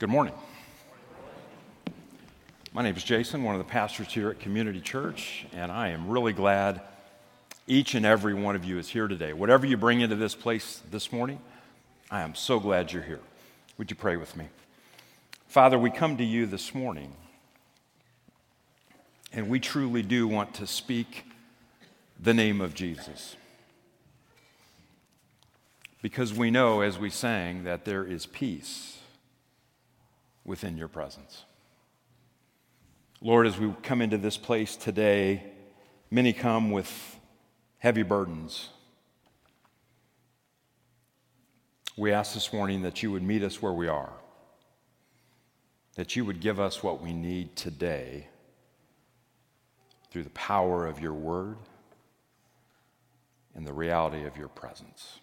Good morning. My name is Jason, one of the pastors here at Community Church, and I am really glad each and every one of you is here today. Whatever you bring into this place this morning, I am so glad you're here. Would you pray with me? Father, we come to you this morning, and we truly do want to speak the name of Jesus. Because we know, as we sang, that there is peace within your presence. Lord, as we come into this place today, many come with heavy burdens. We ask this morning that you would meet us where we are, that you would give us what we need today through the power of your word and the reality of your presence.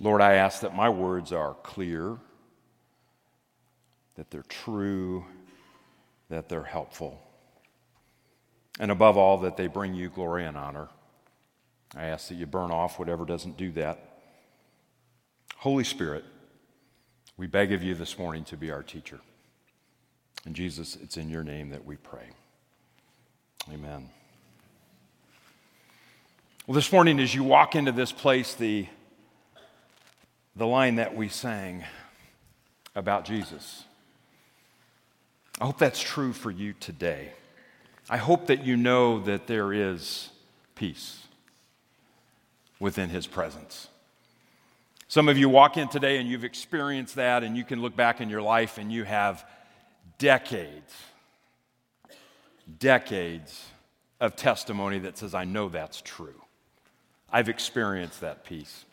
Lord, I ask that my words are clear that they're true, that they're helpful, and above all, that they bring you glory and honor. I ask that you burn off whatever doesn't do that. Holy Spirit, we beg of you this morning to be our teacher. And Jesus, it's in your name that we pray. Amen. Well, this morning, as you walk into this place, the, the line that we sang about Jesus I hope that's true for you today. I hope that you know that there is peace within His presence. Some of you walk in today and you've experienced that, and you can look back in your life and you have decades, decades of testimony that says, I know that's true. I've experienced that peace.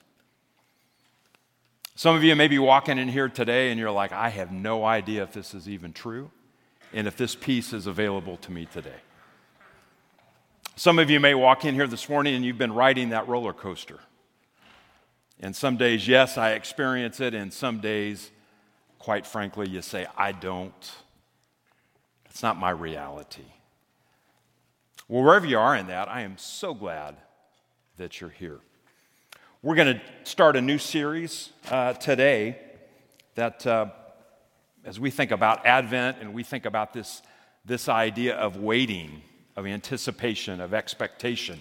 Some of you may be walking in here today and you're like, I have no idea if this is even true and if this peace is available to me today. Some of you may walk in here this morning and you've been riding that roller coaster. And some days, yes, I experience it, and some days, quite frankly, you say, I don't. It's not my reality. Well, wherever you are in that, I am so glad that you're here. We're going to start a new series uh, today that uh, as we think about Advent and we think about this, this idea of waiting, of anticipation, of expectation,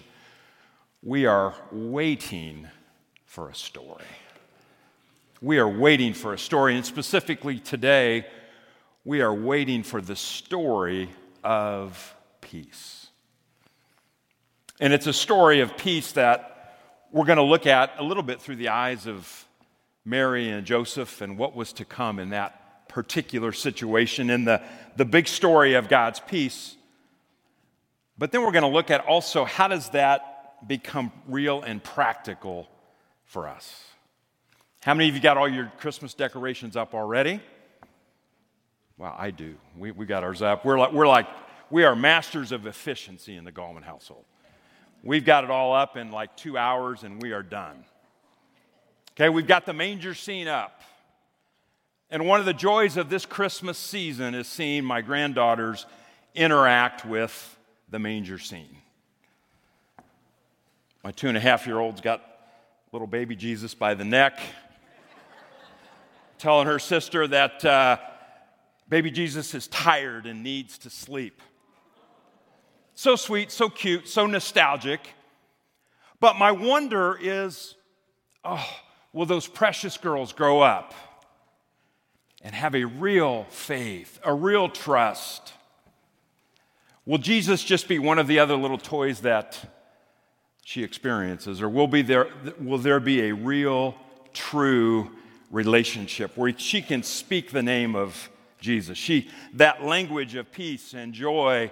we are waiting for a story. We are waiting for a story, and specifically today, we are waiting for the story of peace. And it's a story of peace that we're going to look at a little bit through the eyes of Mary and Joseph and what was to come in that particular situation in the, the big story of God's peace. But then we're going to look at also how does that become real and practical for us? How many of you got all your Christmas decorations up already? Well, I do. We, we got ours up. We're like, we're like, we are masters of efficiency in the Gallman household. We've got it all up in like two hours and we are done. Okay, we've got the manger scene up. And one of the joys of this Christmas season is seeing my granddaughters interact with the manger scene. My two and a half year old's got little baby Jesus by the neck, telling her sister that uh, baby Jesus is tired and needs to sleep. So sweet, so cute, so nostalgic. But my wonder is oh, will those precious girls grow up? And have a real faith, a real trust? Will Jesus just be one of the other little toys that she experiences? Or will, be there, will there be a real, true relationship where she can speak the name of Jesus? She, that language of peace and joy,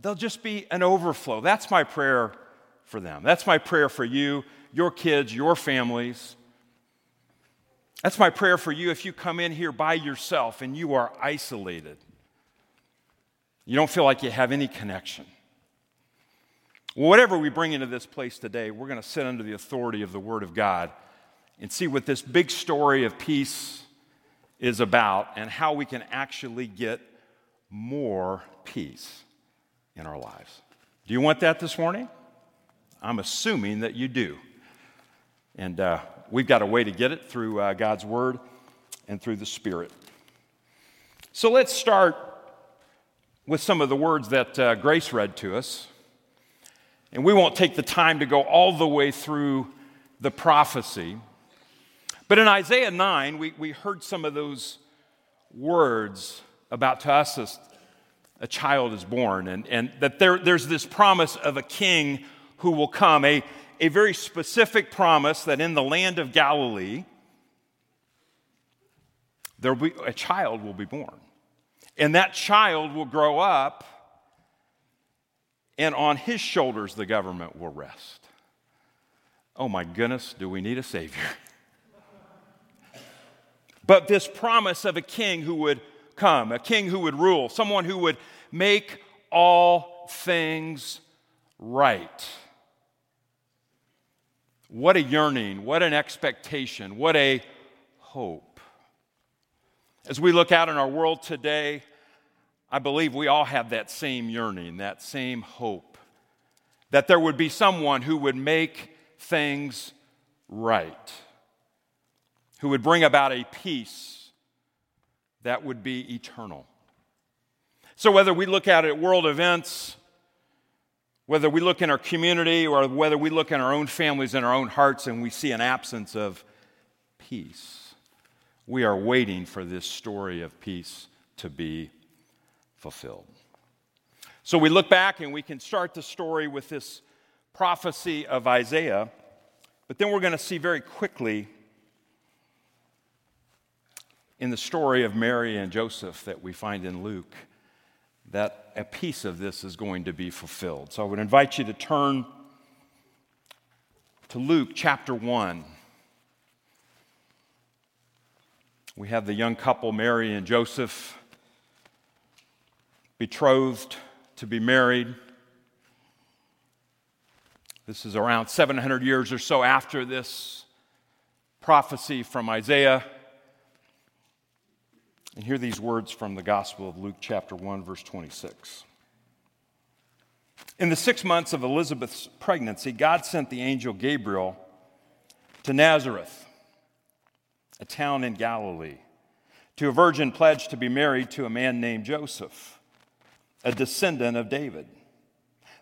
they'll just be an overflow. That's my prayer for them. That's my prayer for you, your kids, your families. That's my prayer for you if you come in here by yourself and you are isolated. You don't feel like you have any connection. Whatever we bring into this place today, we're going to sit under the authority of the Word of God and see what this big story of peace is about and how we can actually get more peace in our lives. Do you want that this morning? I'm assuming that you do. And uh, we've got a way to get it through uh, God's Word and through the Spirit. So let's start with some of the words that uh, Grace read to us. And we won't take the time to go all the way through the prophecy. But in Isaiah 9, we, we heard some of those words about to us as a child is born, and, and that there, there's this promise of a king who will come, a, a very specific promise that in the land of Galilee, there will be, a child will be born. And that child will grow up, and on his shoulders the government will rest. Oh my goodness, do we need a Savior? but this promise of a king who would come, a king who would rule, someone who would make all things right. What a yearning, what an expectation, what a hope. As we look out in our world today, I believe we all have that same yearning, that same hope that there would be someone who would make things right, who would bring about a peace that would be eternal. So, whether we look at it world events, whether we look in our community, or whether we look in our own families and our own hearts and we see an absence of peace, we are waiting for this story of peace to be fulfilled. So, we look back and we can start the story with this prophecy of Isaiah, but then we're going to see very quickly in the story of Mary and Joseph that we find in Luke that a piece of this is going to be fulfilled. So I would invite you to turn to Luke chapter 1. We have the young couple, Mary and Joseph, betrothed to be married. This is around 700 years or so after this prophecy from Isaiah. And hear these words from the Gospel of Luke, chapter 1, verse 26. In the six months of Elizabeth's pregnancy, God sent the angel Gabriel to Nazareth, a town in Galilee, to a virgin pledged to be married to a man named Joseph, a descendant of David.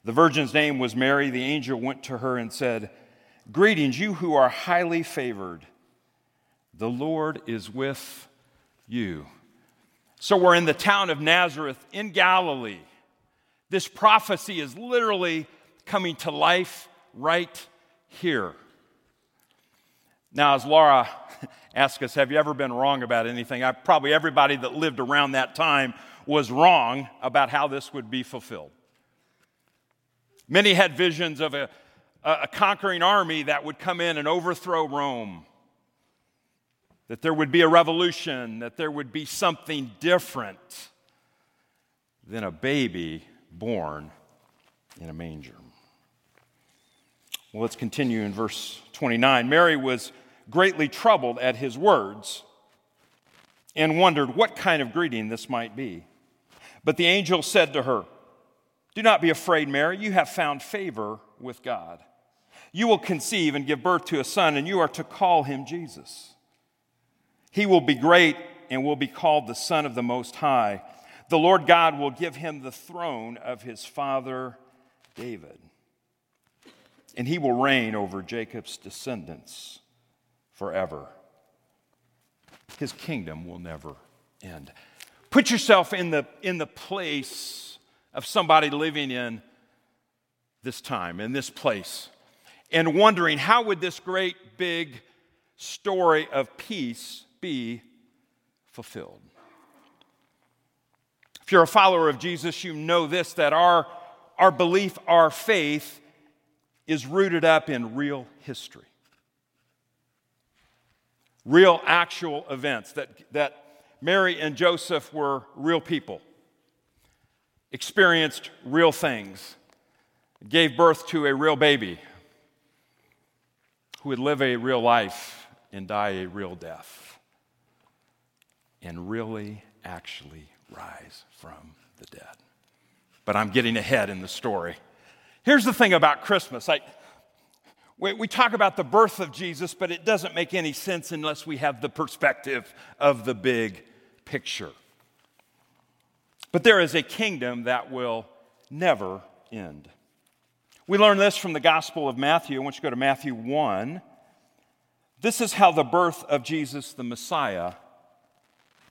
The virgin's name was Mary. The angel went to her and said, Greetings, you who are highly favored. The Lord is with you. So we're in the town of Nazareth in Galilee. This prophecy is literally coming to life right here. Now, as Laura asked us, have you ever been wrong about anything? I, probably everybody that lived around that time was wrong about how this would be fulfilled. Many had visions of a, a conquering army that would come in and overthrow Rome that there would be a revolution, that there would be something different than a baby born in a manger. Well, let's continue in verse 29. Mary was greatly troubled at his words and wondered what kind of greeting this might be. But the angel said to her, Do not be afraid, Mary. You have found favor with God. You will conceive and give birth to a son, and you are to call him Jesus. He will be great and will be called the Son of the Most High. The Lord God will give him the throne of his father David, and he will reign over Jacob's descendants forever. His kingdom will never end. Put yourself in the, in the place of somebody living in this time, in this place, and wondering how would this great big story of peace be fulfilled. If you're a follower of Jesus, you know this that our, our belief, our faith is rooted up in real history. Real actual events, that, that Mary and Joseph were real people, experienced real things, gave birth to a real baby who would live a real life and die a real death and really actually rise from the dead. But I'm getting ahead in the story. Here's the thing about Christmas. I, we, we talk about the birth of Jesus, but it doesn't make any sense unless we have the perspective of the big picture. But there is a kingdom that will never end. We learn this from the Gospel of Matthew. I want you to go to Matthew 1. This is how the birth of Jesus the Messiah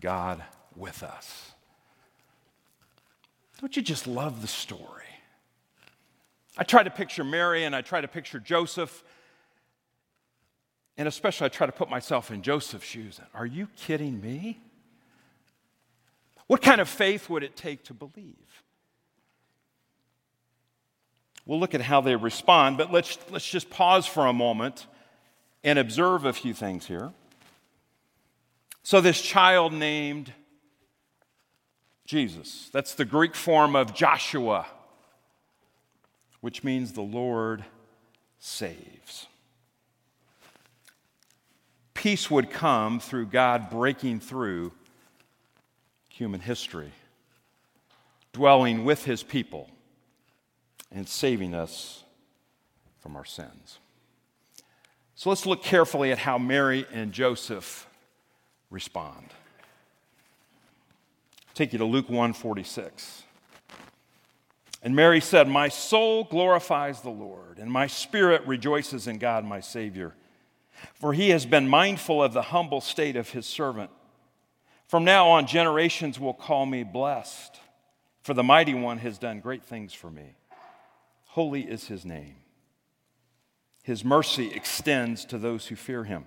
God with us. Don't you just love the story? I try to picture Mary and I try to picture Joseph. And especially, I try to put myself in Joseph's shoes. Are you kidding me? What kind of faith would it take to believe? We'll look at how they respond, but let's, let's just pause for a moment and observe a few things here. So, this child named Jesus, that's the Greek form of Joshua, which means the Lord saves. Peace would come through God breaking through human history, dwelling with his people and saving us from our sins. So let's look carefully at how Mary and Joseph respond. Take you to Luke 146. And Mary said, My soul glorifies the Lord, and my spirit rejoices in God my Savior, for he has been mindful of the humble state of his servant. From now on, generations will call me blessed, for the mighty one has done great things for me. Holy is his name. His mercy extends to those who fear him.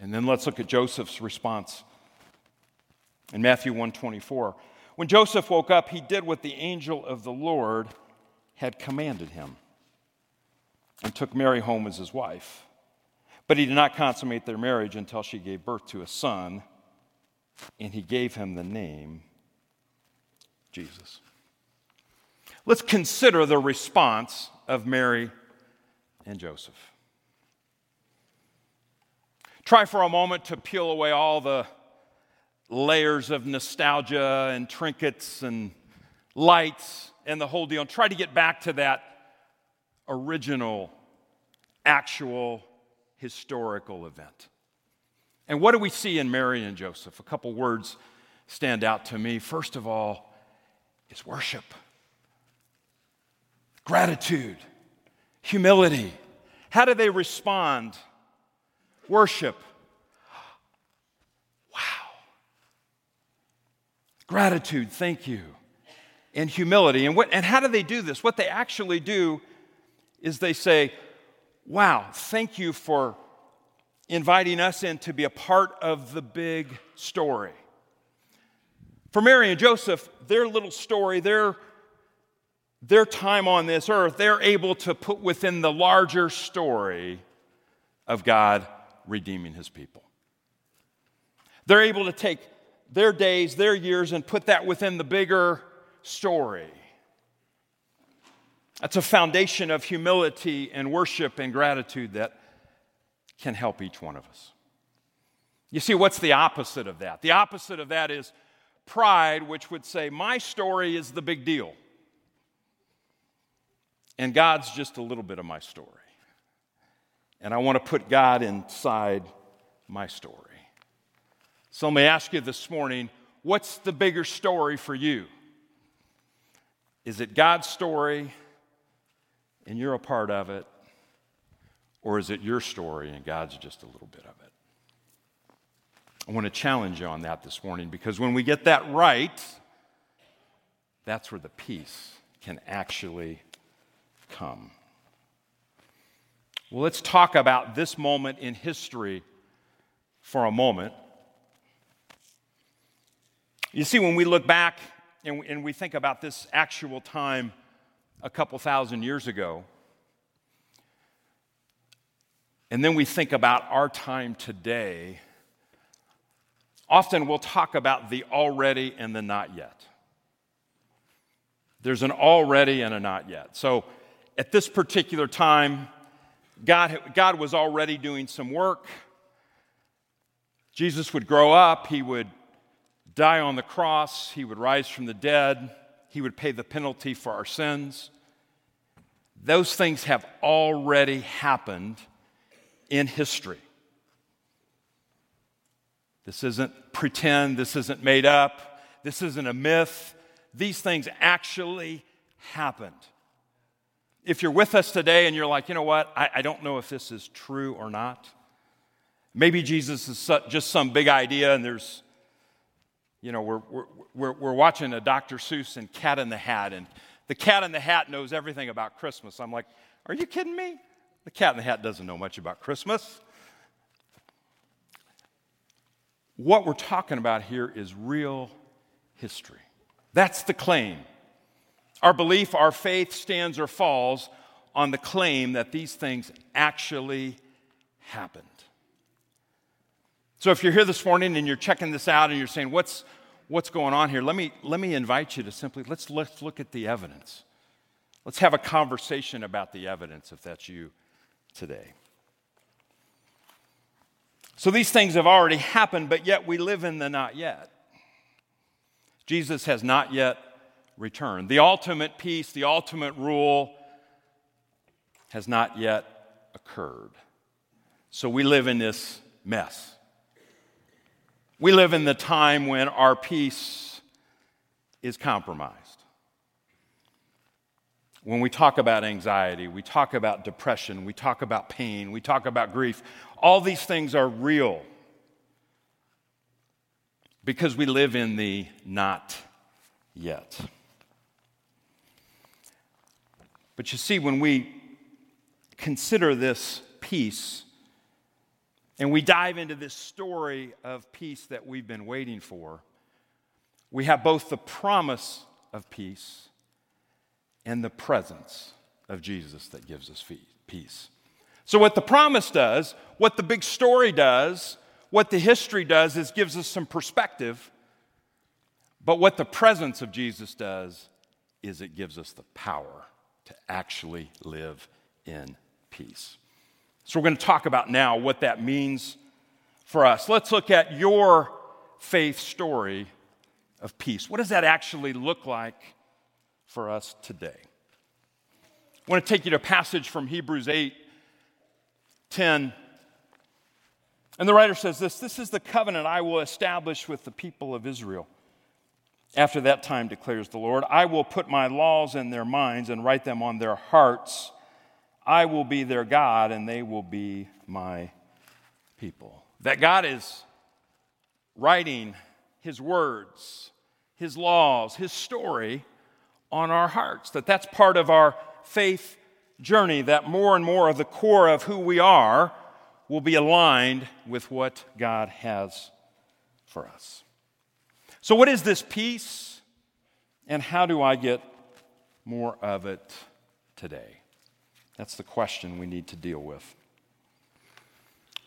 And then let's look at Joseph's response in Matthew 124. When Joseph woke up, he did what the angel of the Lord had commanded him and took Mary home as his wife. But he did not consummate their marriage until she gave birth to a son and he gave him the name Jesus. Let's consider the response of Mary and Joseph. Try for a moment to peel away all the layers of nostalgia and trinkets and lights and the whole deal and try to get back to that original, actual, historical event. And what do we see in Mary and Joseph? A couple words stand out to me. First of all, is worship, gratitude, humility. How do they respond? Worship. Wow. Gratitude, thank you. And humility. And, what, and how do they do this? What they actually do is they say, Wow, thank you for inviting us in to be a part of the big story. For Mary and Joseph, their little story, their, their time on this earth, they're able to put within the larger story of God redeeming his people. They're able to take their days, their years, and put that within the bigger story. That's a foundation of humility and worship and gratitude that can help each one of us. You see, what's the opposite of that? The opposite of that is pride, which would say, My story is the big deal. And God's just a little bit of my story. And I want to put God inside my story. So let me ask you this morning what's the bigger story for you? Is it God's story and you're a part of it? Or is it your story and God's just a little bit of it? I want to challenge you on that this morning because when we get that right, that's where the peace can actually come. Well, let's talk about this moment in history for a moment. You see, when we look back and, we think about this actual time a couple thousand years ago, and then we think about our time today, often we'll talk about the already and the not yet. There's an already and a not yet. So at this particular time, God, God was already doing some work. Jesus would grow up, he would die on the cross, he would rise from the dead, he would pay the penalty for our sins. Those things have already happened in history. This isn't pretend, this isn't made up, this isn't a myth. These things actually happened. If you're with us today and you're like, you know what, I, I don't know if this is true or not. Maybe Jesus is just some big idea and there's, you know, we're, we're, we're watching a Dr. Seuss and Cat in the Hat, and the Cat in the Hat knows everything about Christmas. I'm like, are you kidding me? The cat in the hat doesn't know much about Christmas. What we're talking about here is real history. That's the claim. Our belief, our faith stands or falls on the claim that these things actually happened. So if you're here this morning and you're checking this out and you're saying, what's, what's going on here? Let me, let me invite you to simply, let's, let's look at the evidence. Let's have a conversation about the evidence if that's you today. So these things have already happened, but yet we live in the not yet. Jesus has not yet returned. The ultimate peace, the ultimate rule has not yet occurred. So we live in this mess. We live in the time when our peace is compromised. When we talk about anxiety, we talk about depression, we talk about pain, we talk about grief, all these things are real because we live in the not yet. But you see, when we consider this peace and we dive into this story of peace that we've been waiting for, we have both the promise of peace and the presence of Jesus that gives us peace. So, what the promise does, what the big story does, what the history does is gives us some perspective. But what the presence of Jesus does is it gives us the power to actually live in peace. So, we're going to talk about now what that means for us. Let's look at your faith story of peace. What does that actually look like for us today. I want to take you to a passage from Hebrews 8 10. And the writer says this This is the covenant I will establish with the people of Israel. After that time, declares the Lord, I will put my laws in their minds and write them on their hearts. I will be their God, and they will be my people. That God is writing his words, his laws, his story on our hearts, that that's part of our faith journey, that more and more of the core of who we are will be aligned with what God has for us. So, what is this peace, and how do I get more of it today? That's the question we need to deal with.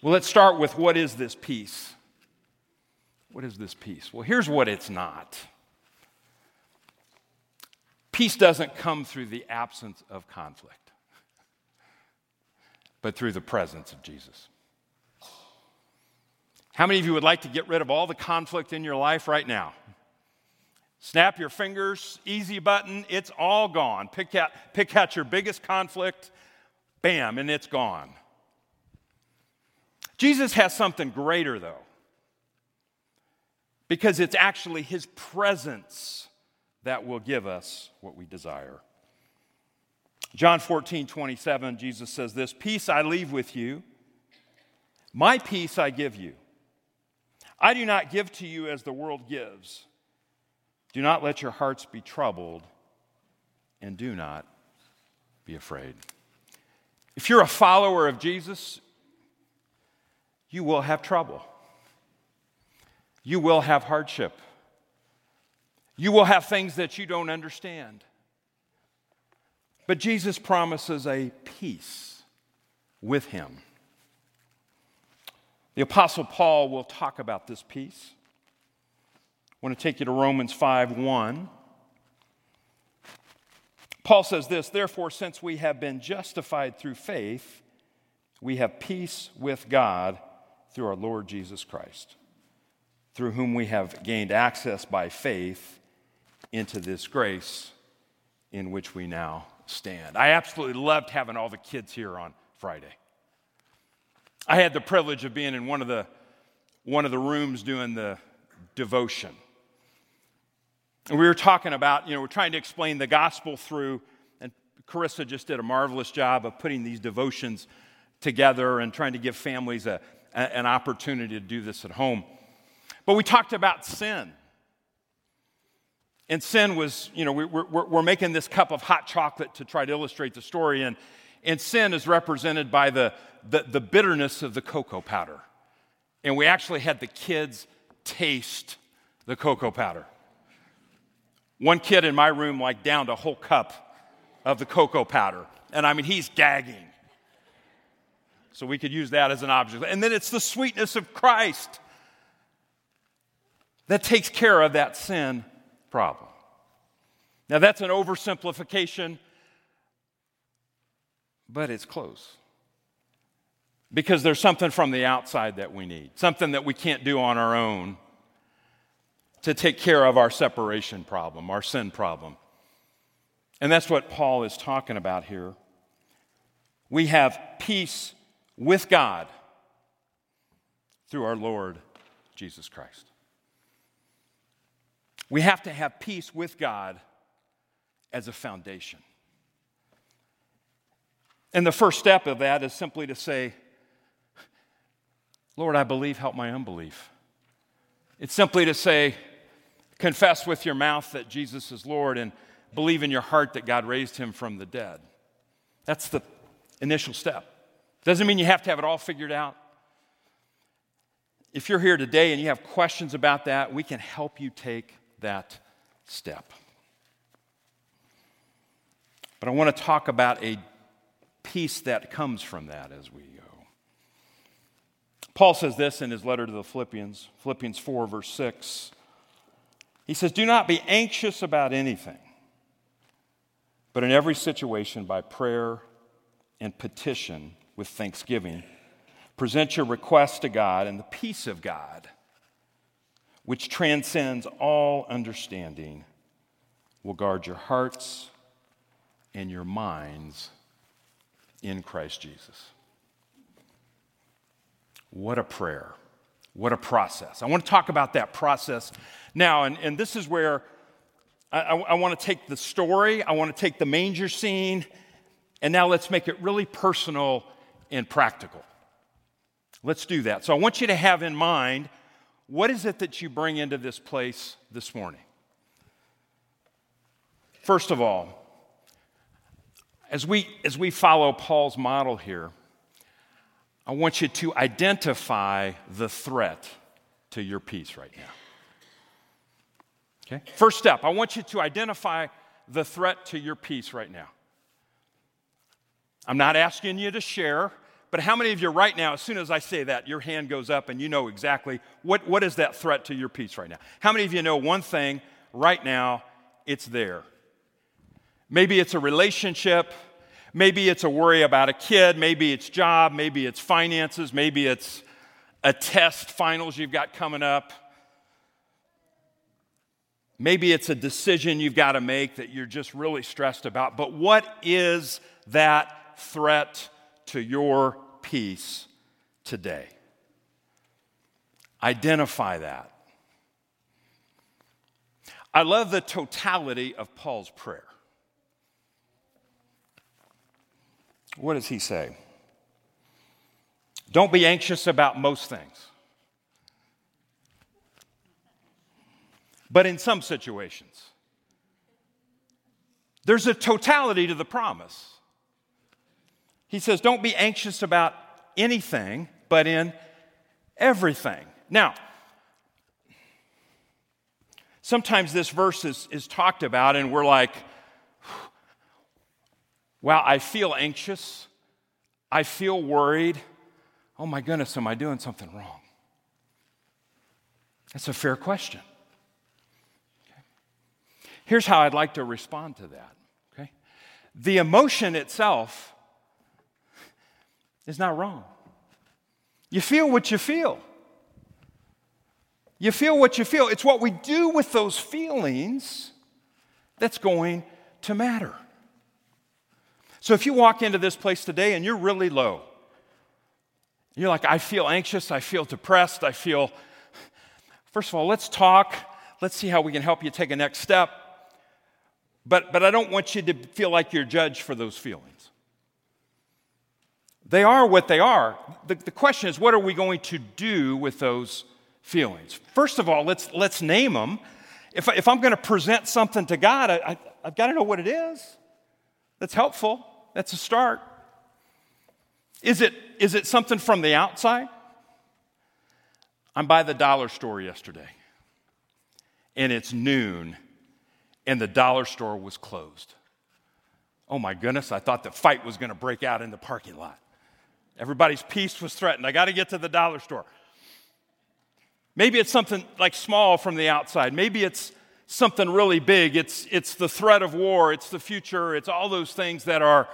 Well, let's start with what is this peace? What is this peace? Well, here's what it's not. Peace doesn't come through the absence of conflict, but through the presence of Jesus. How many of you would like to get rid of all the conflict in your life right now? Snap your fingers, easy button, it's all gone. Pick out, pick out your biggest conflict, bam, and it's gone. Jesus has something greater, though, because it's actually his presence that will give us what we desire. John 14, 27, Jesus says this Peace I leave with you, my peace I give you. I do not give to you as the world gives. Do not let your hearts be troubled, and do not be afraid. If you're a follower of Jesus, you will have trouble. You will have hardship. You will have things that you don't understand. But Jesus promises a peace with him. The Apostle Paul will talk about this peace. I want to take you to Romans 5 1. Paul says this Therefore, since we have been justified through faith, we have peace with God through our Lord Jesus Christ, through whom we have gained access by faith into this grace in which we now stand. I absolutely loved having all the kids here on Friday. I had the privilege of being in one of the, one of the rooms doing the devotion. And we were talking about, you know, we're trying to explain the gospel through, and Carissa just did a marvelous job of putting these devotions together and trying to give families a, a, an opportunity to do this at home. But we talked about sin. And sin was, you know, we, we're, we're making this cup of hot chocolate to try to illustrate the story. And, and sin is represented by the, the, the bitterness of the cocoa powder. And we actually had the kids taste the cocoa powder. One kid in my room like downed a whole cup of the cocoa powder. And I mean, he's gagging. So we could use that as an object. And then it's the sweetness of Christ that takes care of that sin problem. Now, that's an oversimplification, but it's close. Because there's something from the outside that we need, something that we can't do on our own to take care of our separation problem, our sin problem. And that's what Paul is talking about here. We have peace with God through our Lord Jesus Christ. We have to have peace with God as a foundation. And the first step of that is simply to say, Lord, I believe, help my unbelief. It's simply to say, confess with your mouth that Jesus is Lord and believe in your heart that God raised him from the dead. That's the initial step. Doesn't mean you have to have it all figured out. If you're here today and you have questions about that, we can help you take that step. But I want to talk about a peace that comes from that as we go. Paul says this in his letter to the Philippians, Philippians 4, verse 6. He says, Do not be anxious about anything, but in every situation, by prayer and petition with thanksgiving, present your requests to God, and the peace of God, which transcends all understanding, will guard your hearts and your minds in Christ Jesus. What a prayer. What a process. I want to talk about that process now, and, and this is where I, I, I want to take the story, I want to take the manger scene, and now let's make it really personal and practical. Let's do that. So I want you to have in mind what is it that you bring into this place this morning? First of all, as we, as we follow Paul's model here, I want you to identify the threat to your peace right now. Okay? First step, I want you to identify the threat to your peace right now. I'm not asking you to share, but how many of you right now, as soon as I say that, your hand goes up and you know exactly what, what is that threat to your peace right now? How many of you know one thing right now, it's there? Maybe it's a relationship. Maybe it's a worry about a kid. Maybe it's job. Maybe it's finances. Maybe it's a test finals you've got coming up. Maybe it's a decision you've got to make that you're just really stressed about. But what is that threat to your peace today? Identify that. I love the totality of Paul's prayer. What does he say? Don't be anxious about most things. but in some situations. There's a totality to the promise. He says, Don't be anxious about anything, but in everything. Now, sometimes this verse is, is talked about, and we're like, Wow, I feel anxious. I feel worried. Oh my goodness, am I doing something wrong? That's a fair question. Here's how I'd like to respond to that. Okay? The emotion itself is not wrong. You feel what you feel. You feel what you feel. It's what we do with those feelings that's going to matter. So if you walk into this place today and you're really low, you're like, I feel anxious, I feel depressed, I feel. First of all, let's talk. Let's see how we can help you take a next step. But, but I don't want you to feel like you're judged for those feelings. They are what they are. The, the question is, what are we going to do with those feelings? First of all, let's, let's name them. If, if I'm going to present something to God, I, I, I've got to know what it is. That's helpful. That's a start. Is it, is it something from the outside? I'm by the dollar store yesterday, and it's noon and the dollar store was closed. Oh my goodness, I thought the fight was going to break out in the parking lot. Everybody's peace was threatened. I got to get to the dollar store. Maybe it's something like small from the outside. Maybe it's something really big. It's, it's the threat of war, it's the future, it's all those things that are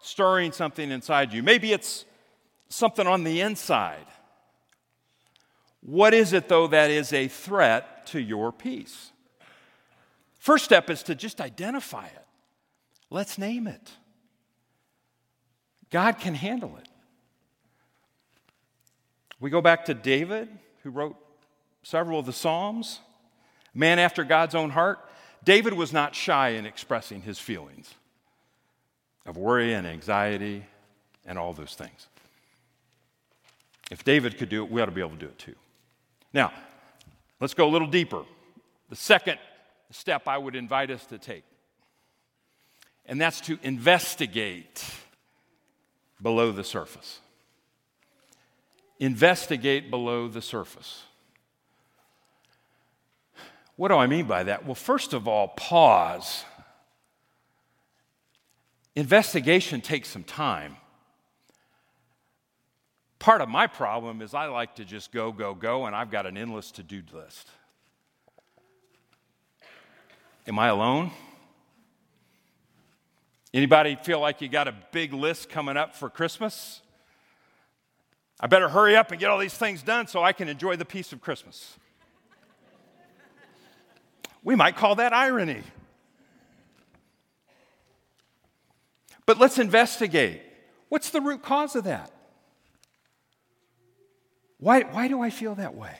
stirring something inside you. Maybe it's something on the inside. What is it, though, that is a threat to your peace? First step is to just identify it. Let's name it. God can handle it. We go back to David, who wrote several of the Psalms, man after God's own heart. David was not shy in expressing his feelings of worry and anxiety and all those things. If David could do it, we ought to be able to do it too. Now, let's go a little deeper. The second step I would invite us to take, and that's to investigate below the surface. Investigate below the surface. What do I mean by that? Well, first of all, pause. Investigation takes some time. Part of my problem is I like to just go, go, go, and I've got an endless to do list. Am I alone? Anybody feel like you got a big list coming up for Christmas? I better hurry up and get all these things done so I can enjoy the peace of Christmas. We might call that irony. But let's investigate. What's the root cause of that? Why, why do I feel that way?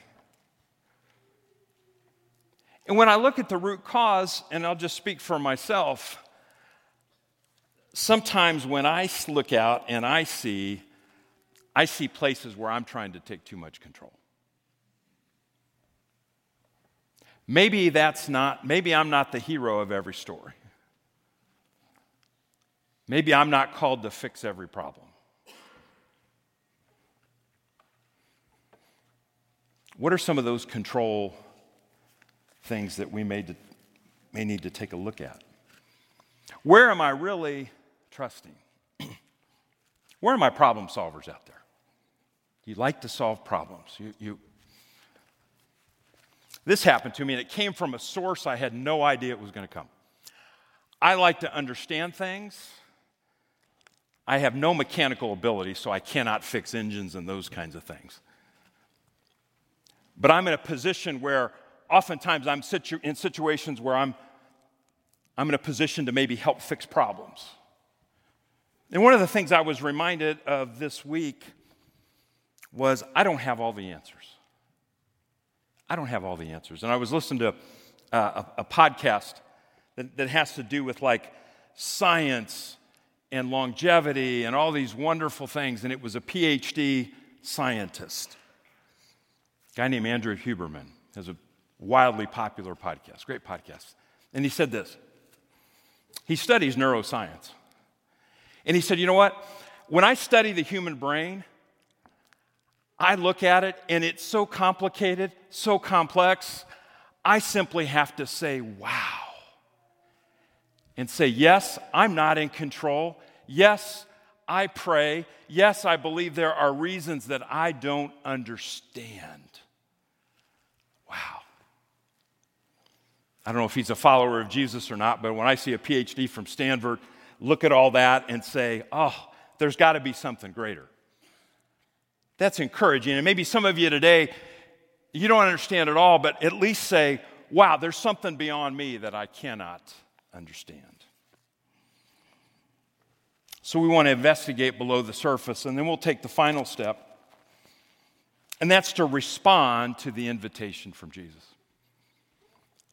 And when I look at the root cause, and I'll just speak for myself, sometimes when I look out and I see, I see places where I'm trying to take too much control. Maybe that's not, maybe I'm not the hero of every story. Maybe I'm not called to fix every problem. What are some of those control things that we may, may need to take a look at. Where am I really trusting? Where are my problem solvers out there? You like to solve problems. You, you, this happened to me, and it came from a source I had no idea it was going to come. I like to understand things. I have no mechanical ability, so I cannot fix engines and those kinds of things. But I'm in a position where oftentimes I'm situ- in situations where I'm, I'm in a position to maybe help fix problems. And one of the things I was reminded of this week was I don't have all the answers. I don't have all the answers. And I was listening to uh, a, a, podcast that, that has to do with like science and longevity and all these wonderful things. And it was a PhD scientist, a guy named Andrew Huberman, has a wildly popular podcast, great podcast. And he said this he studies neuroscience. And he said, You know what? When I study the human brain, I look at it and it's so complicated, so complex, I simply have to say, Wow. And say, Yes, I'm not in control. Yes, I pray. Yes, I believe there are reasons that I don't understand. Wow. I don't know if he's a follower of Jesus or not, but when I see a PhD from Stanford look at all that and say, oh, there's got to be something greater. That's encouraging. And maybe some of you today, you don't understand it all, but at least say, wow, there's something beyond me that I cannot understand. So we want to investigate below the surface, and then we'll take the final step, and that's to respond to the invitation from Jesus.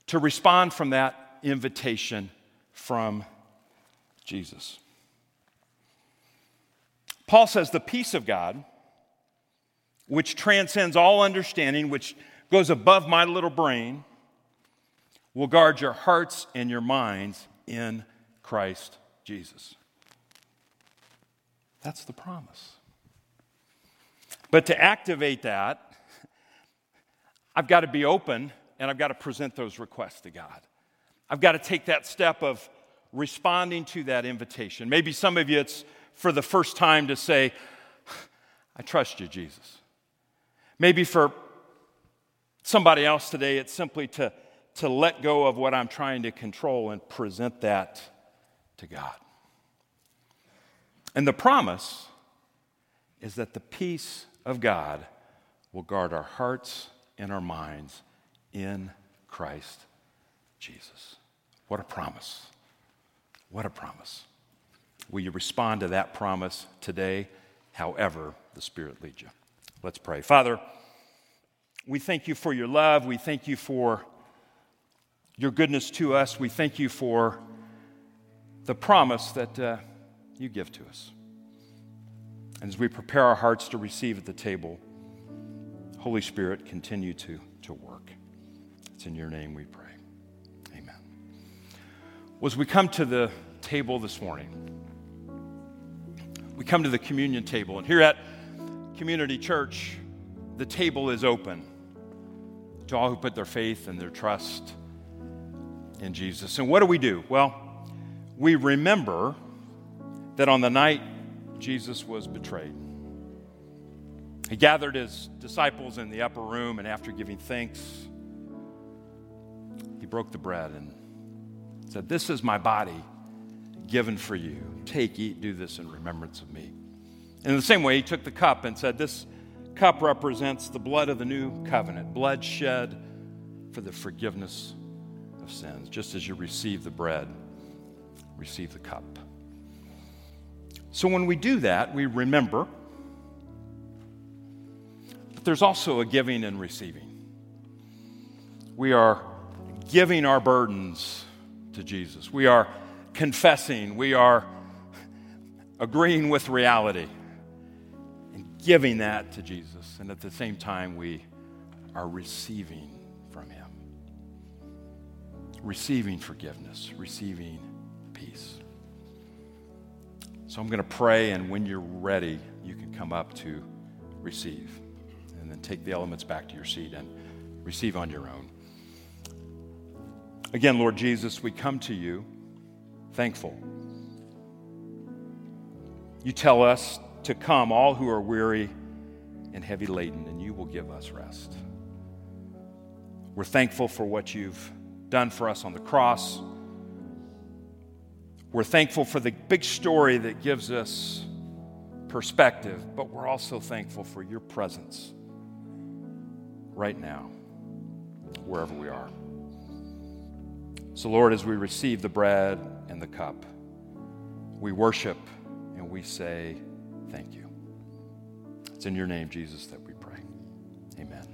To respond from that invitation from Jesus. Paul says, The peace of God, which transcends all understanding, which goes above my little brain, will guard your hearts and your minds in Christ Jesus. That's the promise. But to activate that, I've got to be open and I've got to present those requests to God. I've got to take that step of responding to that invitation. Maybe some of you, it's for the first time to say, I trust you, Jesus. Maybe for somebody else today, it's simply to, to let go of what I'm trying to control and present that to God. And the promise is that the peace of God will guard our hearts and our minds in Christ Jesus. What a promise! What a promise. Will you respond to that promise today, however the Spirit leads you? Let's pray. Father, we thank you for your love. We thank you for your goodness to us. We thank you for the promise that uh, you give to us. And as we prepare our hearts to receive at the table, Holy Spirit, continue to, to work. It's in your name we pray. Was we come to the table this morning. We come to the communion table, and here at Community Church, the table is open to all who put their faith and their trust in Jesus. And what do we do? Well, we remember that on the night Jesus was betrayed, he gathered his disciples in the upper room, and after giving thanks, he broke the bread and said, This is my body given for you. Take, eat, do this in remembrance of me. In the same way, he took the cup and said, This cup represents the blood of the new covenant, blood shed for the forgiveness of sins. Just as you receive the bread, receive the cup. So when we do that, we remember, but there's also a giving and receiving. We are giving our burdens to Jesus. We are confessing, we are agreeing with reality giving that to Jesus. And at the same time, we are receiving from Him, receiving forgiveness, receiving peace. So I'm going to pray, and when you're ready, you can come up to receive. And then take the elements back to your seat and receive on your own. Again, Lord Jesus, we come to you thankful. You tell us to come, all who are weary and heavy laden, and you will give us rest. We're thankful for what you've done for us on the cross. We're thankful for the big story that gives us perspective, but we're also thankful for your presence right now. wherever we are. So, Lord, as we receive the bread and the cup, we worship and we say thank you. It's in your name, Jesus, that we pray. Amen.